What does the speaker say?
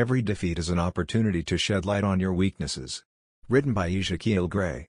Every defeat is an opportunity to shed light on your weaknesses. Written by Ezekiel Gray.